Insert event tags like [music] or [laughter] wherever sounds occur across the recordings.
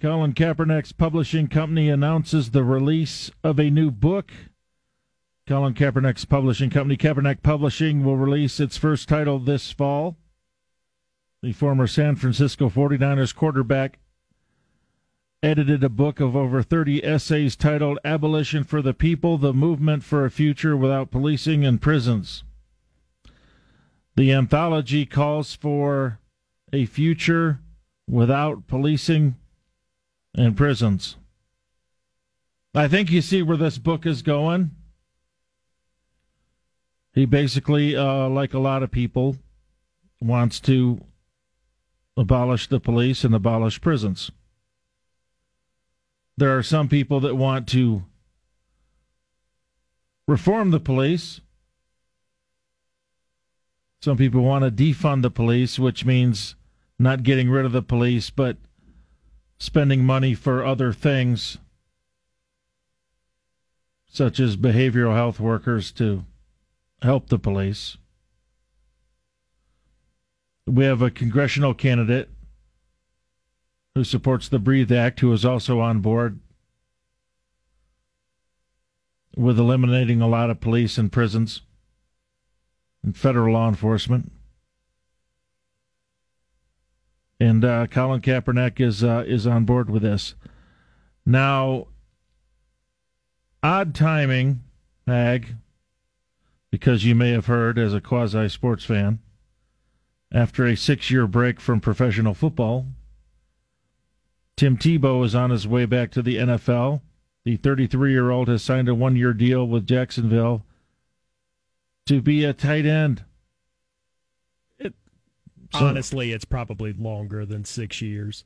Colin Kaepernick's publishing company announces the release of a new book. Colin Kaepernick's publishing company, Kaepernick Publishing, will release its first title this fall. The former San Francisco 49ers quarterback edited a book of over 30 essays titled Abolition for the People The Movement for a Future Without Policing and Prisons. The anthology calls for a future without policing and prisons. I think you see where this book is going. He basically, uh, like a lot of people, wants to abolish the police and abolish prisons. There are some people that want to reform the police. Some people want to defund the police, which means not getting rid of the police, but spending money for other things, such as behavioral health workers to help the police. We have a congressional candidate who supports the Breathe Act, who is also on board with eliminating a lot of police and prisons and federal law enforcement. And uh, Colin Kaepernick is uh, is on board with this. Now, odd timing, Hag, because you may have heard as a quasi sports fan, after a six year break from professional football, Tim Tebow is on his way back to the NFL. The 33 year old has signed a one year deal with Jacksonville to be a tight end. So, honestly, it's probably longer than six years.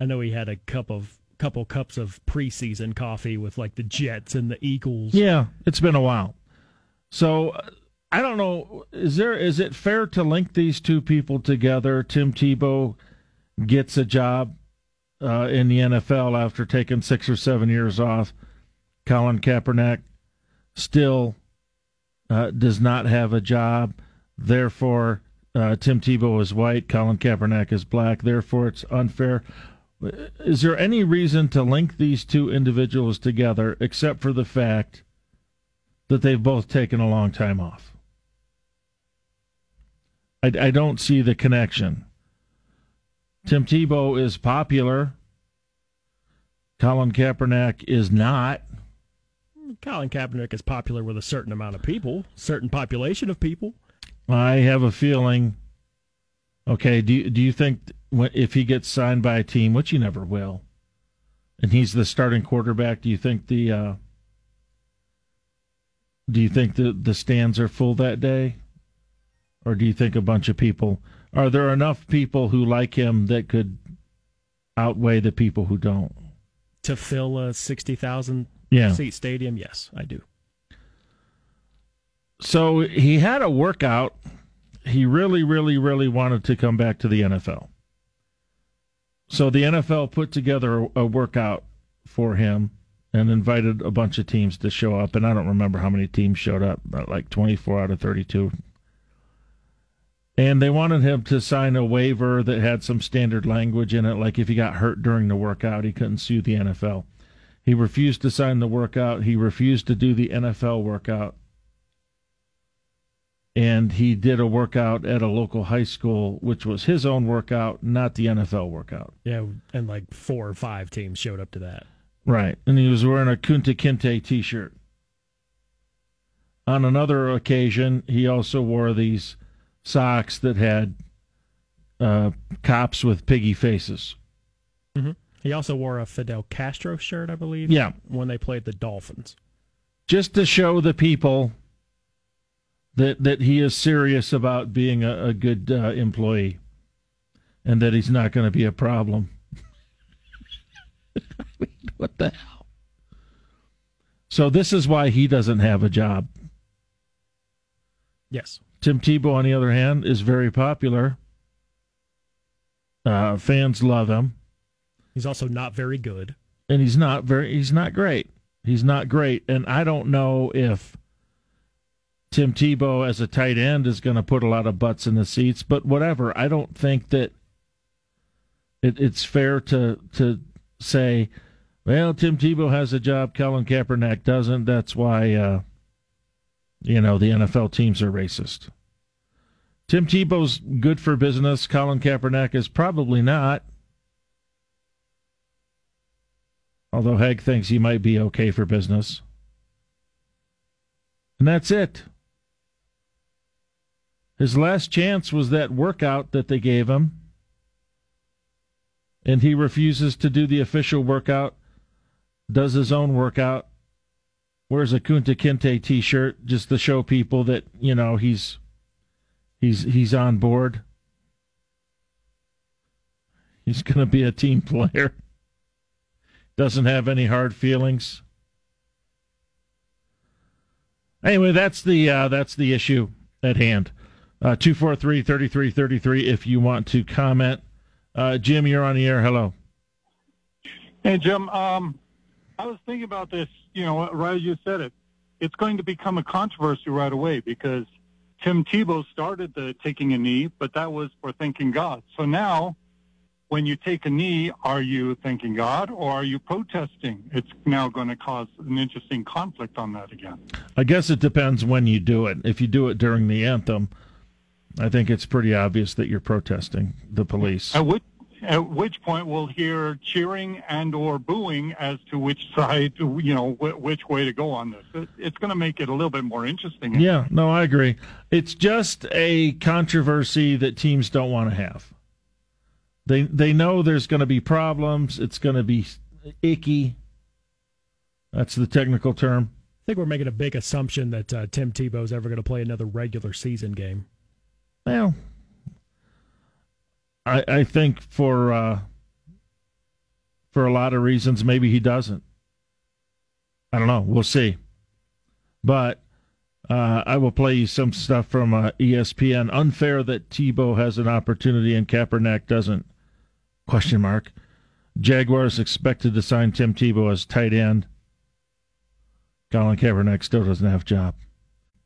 I know he had a cup of couple cups of preseason coffee with like the Jets and the Eagles. Yeah, it's been a while. So I don't know. Is there is it fair to link these two people together? Tim Tebow gets a job uh, in the NFL after taking six or seven years off. Colin Kaepernick still uh, does not have a job. Therefore, uh, Tim Tebow is white, Colin Kaepernick is black. Therefore, it's unfair. Is there any reason to link these two individuals together except for the fact that they've both taken a long time off? I, I don't see the connection. Tim Tebow is popular. Colin Kaepernick is not. Colin Kaepernick is popular with a certain amount of people, certain population of people. I have a feeling. Okay, do you, do you think if he gets signed by a team, which he never will, and he's the starting quarterback, do you think the uh, do you think the the stands are full that day, or do you think a bunch of people? Are there enough people who like him that could outweigh the people who don't? To fill a sixty thousand yeah. seat stadium, yes, I do. So he had a workout. He really, really, really wanted to come back to the NFL. So the NFL put together a workout for him and invited a bunch of teams to show up. And I don't remember how many teams showed up, but like 24 out of 32 and they wanted him to sign a waiver that had some standard language in it, like if he got hurt during the workout, he couldn't sue the NFL. He refused to sign the workout. He refused to do the NFL workout. And he did a workout at a local high school, which was his own workout, not the NFL workout. Yeah, and like four or five teams showed up to that. Right. And he was wearing a Kunta Kinte t shirt. On another occasion, he also wore these socks that had uh, cops with piggy faces. Mm-hmm. He also wore a Fidel Castro shirt, I believe. Yeah, when they played the Dolphins, just to show the people that that he is serious about being a, a good uh, employee, and that he's not going to be a problem. [laughs] what the hell? So this is why he doesn't have a job. Yes. Tim Tebow, on the other hand, is very popular. Uh, fans love him. He's also not very good, and he's not very. He's not great. He's not great, and I don't know if Tim Tebow as a tight end is going to put a lot of butts in the seats. But whatever, I don't think that it, it's fair to to say, well, Tim Tebow has a job, Colin Kaepernick doesn't. That's why, uh, you know, the NFL teams are racist. Tim Tebow's good for business. Colin Kaepernick is probably not. Although Heg thinks he might be okay for business. And that's it. His last chance was that workout that they gave him. And he refuses to do the official workout, does his own workout, wears a Kunta Kinte t shirt just to show people that, you know, he's he's he's on board. He's [laughs] gonna be a team player. Doesn't have any hard feelings. Anyway, that's the uh, that's the issue at hand. Uh, 243 3333 if you want to comment. Uh, Jim, you're on the air. Hello. Hey, Jim. Um, I was thinking about this. You know, right as you said it, it's going to become a controversy right away because Tim Tebow started the taking a knee, but that was for thanking God. So now, when you take a knee, are you thanking God or are you protesting? It's now going to cause an interesting conflict on that again. I guess it depends when you do it. If you do it during the anthem, I think it's pretty obvious that you're protesting the police. At which, at which point we'll hear cheering and or booing as to which side, you know, which way to go on this. It's going to make it a little bit more interesting. Yeah, no, I agree. It's just a controversy that teams don't want to have. They they know there's going to be problems. It's going to be icky. That's the technical term. I think we're making a big assumption that uh, Tim Tebow's ever going to play another regular season game. Well, I I think for uh, for a lot of reasons, maybe he doesn't. I don't know. We'll see. But uh, I will play you some stuff from uh, ESPN. Unfair that Tebow has an opportunity and Kaepernick doesn't. Question mark. Jaguars expected to sign Tim Tebow as tight end. Colin Kaepernick still doesn't have a job.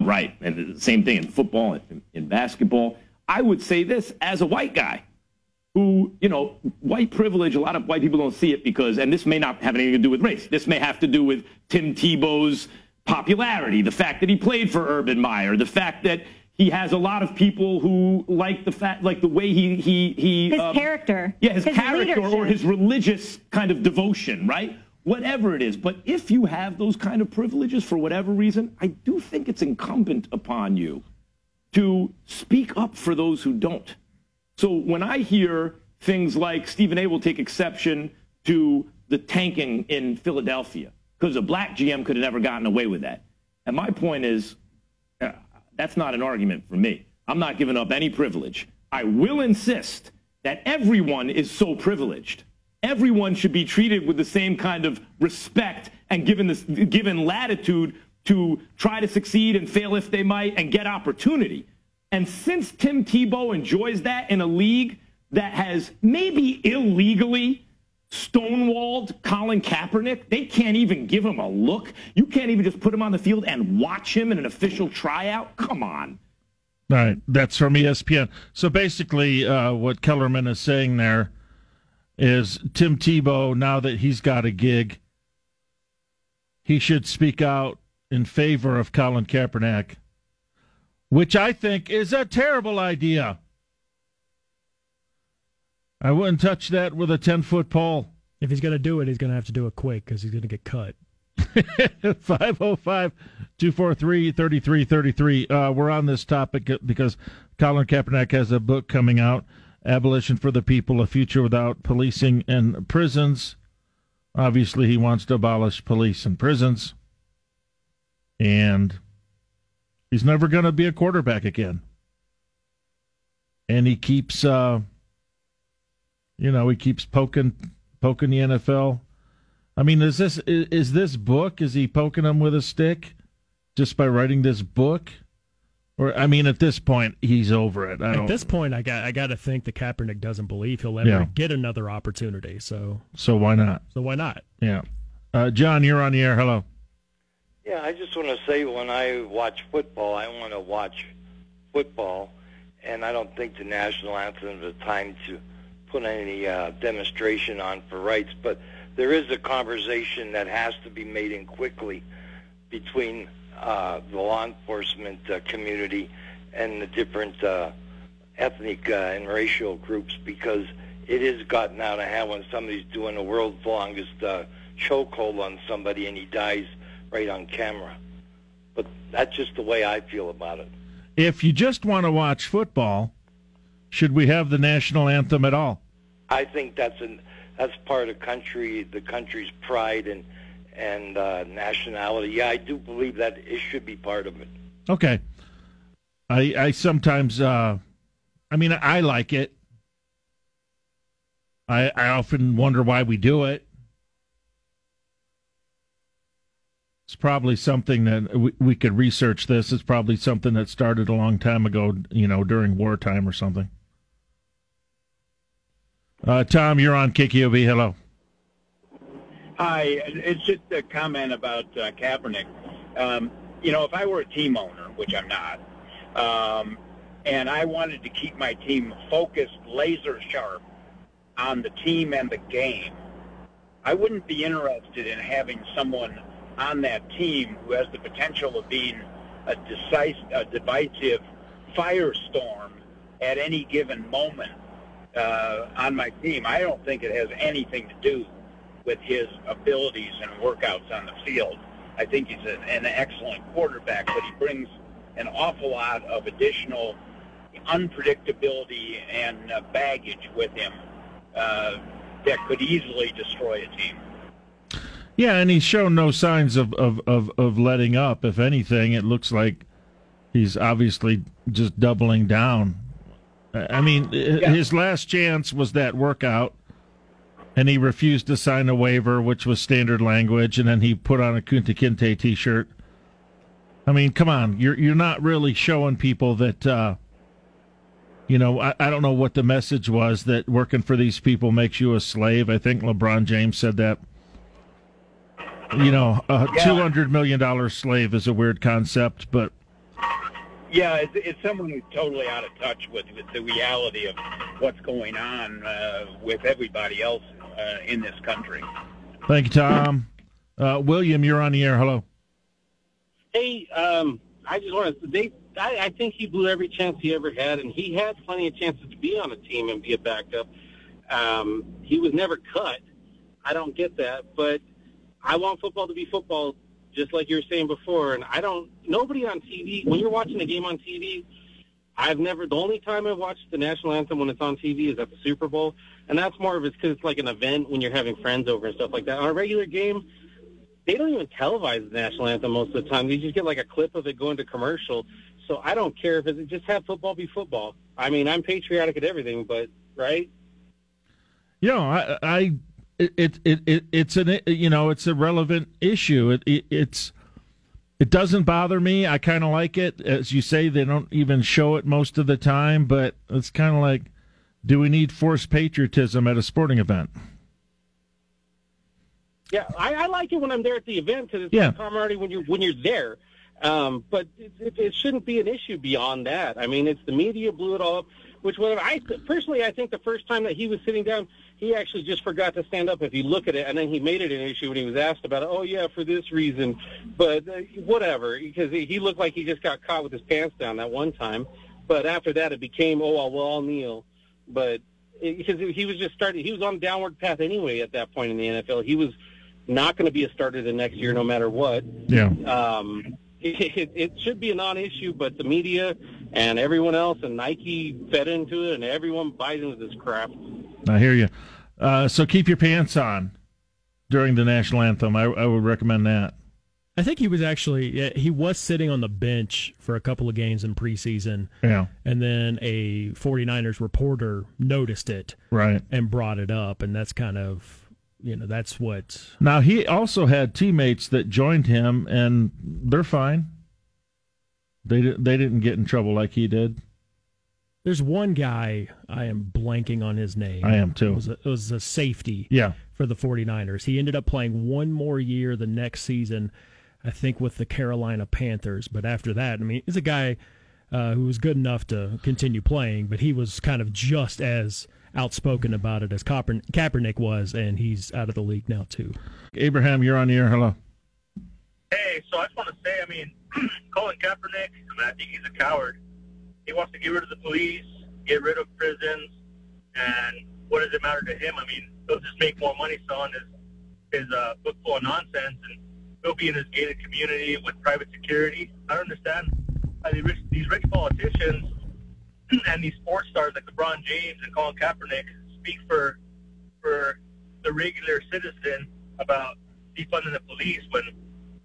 Right. And the same thing in football and in basketball. I would say this as a white guy who, you know, white privilege, a lot of white people don't see it because, and this may not have anything to do with race. This may have to do with Tim Tebow's popularity, the fact that he played for Urban Meyer, the fact that he has a lot of people who like the fact, like the way he he he his um, character, yeah, his, his character leadership. or his religious kind of devotion, right? Whatever it is. But if you have those kind of privileges for whatever reason, I do think it's incumbent upon you to speak up for those who don't. So when I hear things like Stephen A will take exception to the tanking in Philadelphia because a black GM could have never gotten away with that. And my point is, uh, that's not an argument for me. I'm not giving up any privilege. I will insist that everyone is so privileged everyone should be treated with the same kind of respect and given this given latitude to try to succeed and fail if they might and get opportunity. And since Tim Tebow enjoys that in a league that has maybe illegally stonewalled Colin Kaepernick, they can't even give him a look. You can't even just put him on the field and watch him in an official tryout. Come on. All right, that's from ESPN. So basically, uh, what Kellerman is saying there is Tim Tebow, now that he's got a gig, he should speak out in favor of Colin Kaepernick, which I think is a terrible idea. I wouldn't touch that with a 10 foot pole. If he's going to do it, he's going to have to do it quick because he's going to get cut. [laughs] 505 243 3333. Uh, we're on this topic because Colin Kaepernick has a book coming out. Abolition for the People, A Future Without Policing and Prisons. Obviously, he wants to abolish police and prisons. And he's never going to be a quarterback again. And he keeps, uh, you know, he keeps poking, poking the NFL. I mean, is this is, is this book? Is he poking them with a stick just by writing this book? Or I mean, at this point, he's over it. at this point, I got I got to think that Kaepernick doesn't believe he'll ever yeah. get another opportunity. So so why not? So why not? Yeah, uh, John, you're on the air. Hello. Yeah, I just want to say when I watch football, I want to watch football, and I don't think the national anthem is the time to put any uh, demonstration on for rights. But there is a conversation that has to be made in quickly between uh, the law enforcement uh, community and the different uh, ethnic uh, and racial groups because it has gotten out of hand when somebody's doing the world's longest uh, chokehold on somebody and he dies right on camera. But that's just the way I feel about it. If you just want to watch football, should we have the national anthem at all? I think that's an that's part of country the country's pride and and uh, nationality. Yeah, I do believe that it should be part of it. Okay. I I sometimes uh I mean I like it. I I often wonder why we do it. It's probably something that we, we could research this. It's probably something that started a long time ago, you know, during wartime or something. Uh, Tom, you're on KKOB. Hello. Hi, it's just a comment about uh, Kaepernick. Um, you know, if I were a team owner, which I'm not, um, and I wanted to keep my team focused, laser sharp on the team and the game, I wouldn't be interested in having someone on that team who has the potential of being a, decisive, a divisive firestorm at any given moment uh, on my team. I don't think it has anything to do with his abilities and workouts on the field. I think he's an, an excellent quarterback, but he brings an awful lot of additional unpredictability and uh, baggage with him uh, that could easily destroy a team. Yeah, and he's shown no signs of, of, of, of letting up. If anything, it looks like he's obviously just doubling down. I mean, yeah. his last chance was that workout, and he refused to sign a waiver, which was standard language, and then he put on a Kunta Kinte T-shirt. I mean, come on, you're you're not really showing people that. Uh, you know, I, I don't know what the message was that working for these people makes you a slave. I think LeBron James said that. You know, a yeah. two hundred million dollar slave is a weird concept, but yeah, it's, it's someone who's totally out of touch with, with the reality of what's going on uh, with everybody else uh, in this country. Thank you, Tom. Uh, William, you're on the air. Hello. Hey, um, I just want to. They, I, I think he blew every chance he ever had, and he had plenty of chances to be on a team and be a backup. Um, he was never cut. I don't get that, but I want football to be football just like you were saying before. And I don't, nobody on TV, when you're watching a game on TV, I've never, the only time I've watched the national anthem when it's on TV is at the Super Bowl. And that's more of it's because it's like an event when you're having friends over and stuff like that. On a regular game, they don't even televise the national anthem most of the time. They just get like a clip of it going to commercial. So I don't care if it just have football be football. I mean, I'm patriotic at everything, but right? Yeah, I, I it, it, it, it's an you know it's a relevant issue. It, it it's it doesn't bother me. I kind of like it. As you say, they don't even show it most of the time, but it's kind of like, do we need forced patriotism at a sporting event? Yeah, I, I like it when I'm there at the event because it's yeah. like camaraderie when you're when you're there. Um, but it, it, it shouldn't be an issue beyond that. I mean, it's the media blew it all up. Which, whatever. I personally, I think the first time that he was sitting down, he actually just forgot to stand up if you look at it, and then he made it an issue when he was asked about it. Oh yeah, for this reason, but uh, whatever, because he, he looked like he just got caught with his pants down that one time. But after that, it became oh well, I'll kneel. But because he was just starting, he was on a downward path anyway at that point in the NFL. He was not going to be a starter the next year, no matter what. Yeah. Um, [laughs] it, it should be a non-issue, but the media and everyone else and Nike fed into it, and everyone buys into this crap. I hear you. Uh, so keep your pants on during the national anthem. I, I would recommend that. I think he was actually he was sitting on the bench for a couple of games in preseason. Yeah. And then a 49ers reporter noticed it. Right. And brought it up and that's kind of you know, that's what Now he also had teammates that joined him and they're fine. They they didn't get in trouble like he did. There's one guy I am blanking on his name. I am too. It was a, it was a safety. Yeah. For the 49ers. He ended up playing one more year the next season, I think, with the Carolina Panthers. But after that, I mean, he's a guy uh, who was good enough to continue playing, but he was kind of just as outspoken about it as Kaepernick, Kaepernick was, and he's out of the league now too. Abraham, you're on the air. Hello. Hey, so I just want to say, I mean, [clears throat] Colin Kaepernick, I mean, I think he's a coward. He wants to get rid of the police, get rid of prisons, and what does it matter to him? I mean, he'll just make more money selling his his uh, book full of nonsense, and he'll be in his gated community with private security. I don't understand how these rich, these rich politicians [clears throat] and these sports stars like LeBron James and Colin Kaepernick speak for for the regular citizen about defunding the police when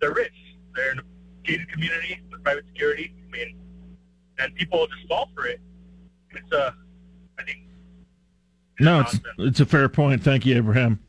they're rich. They're in a gated community with private security. I mean, and people will just fall for it. It's a, I think. No, it's it's a fair point. Thank you, Abraham.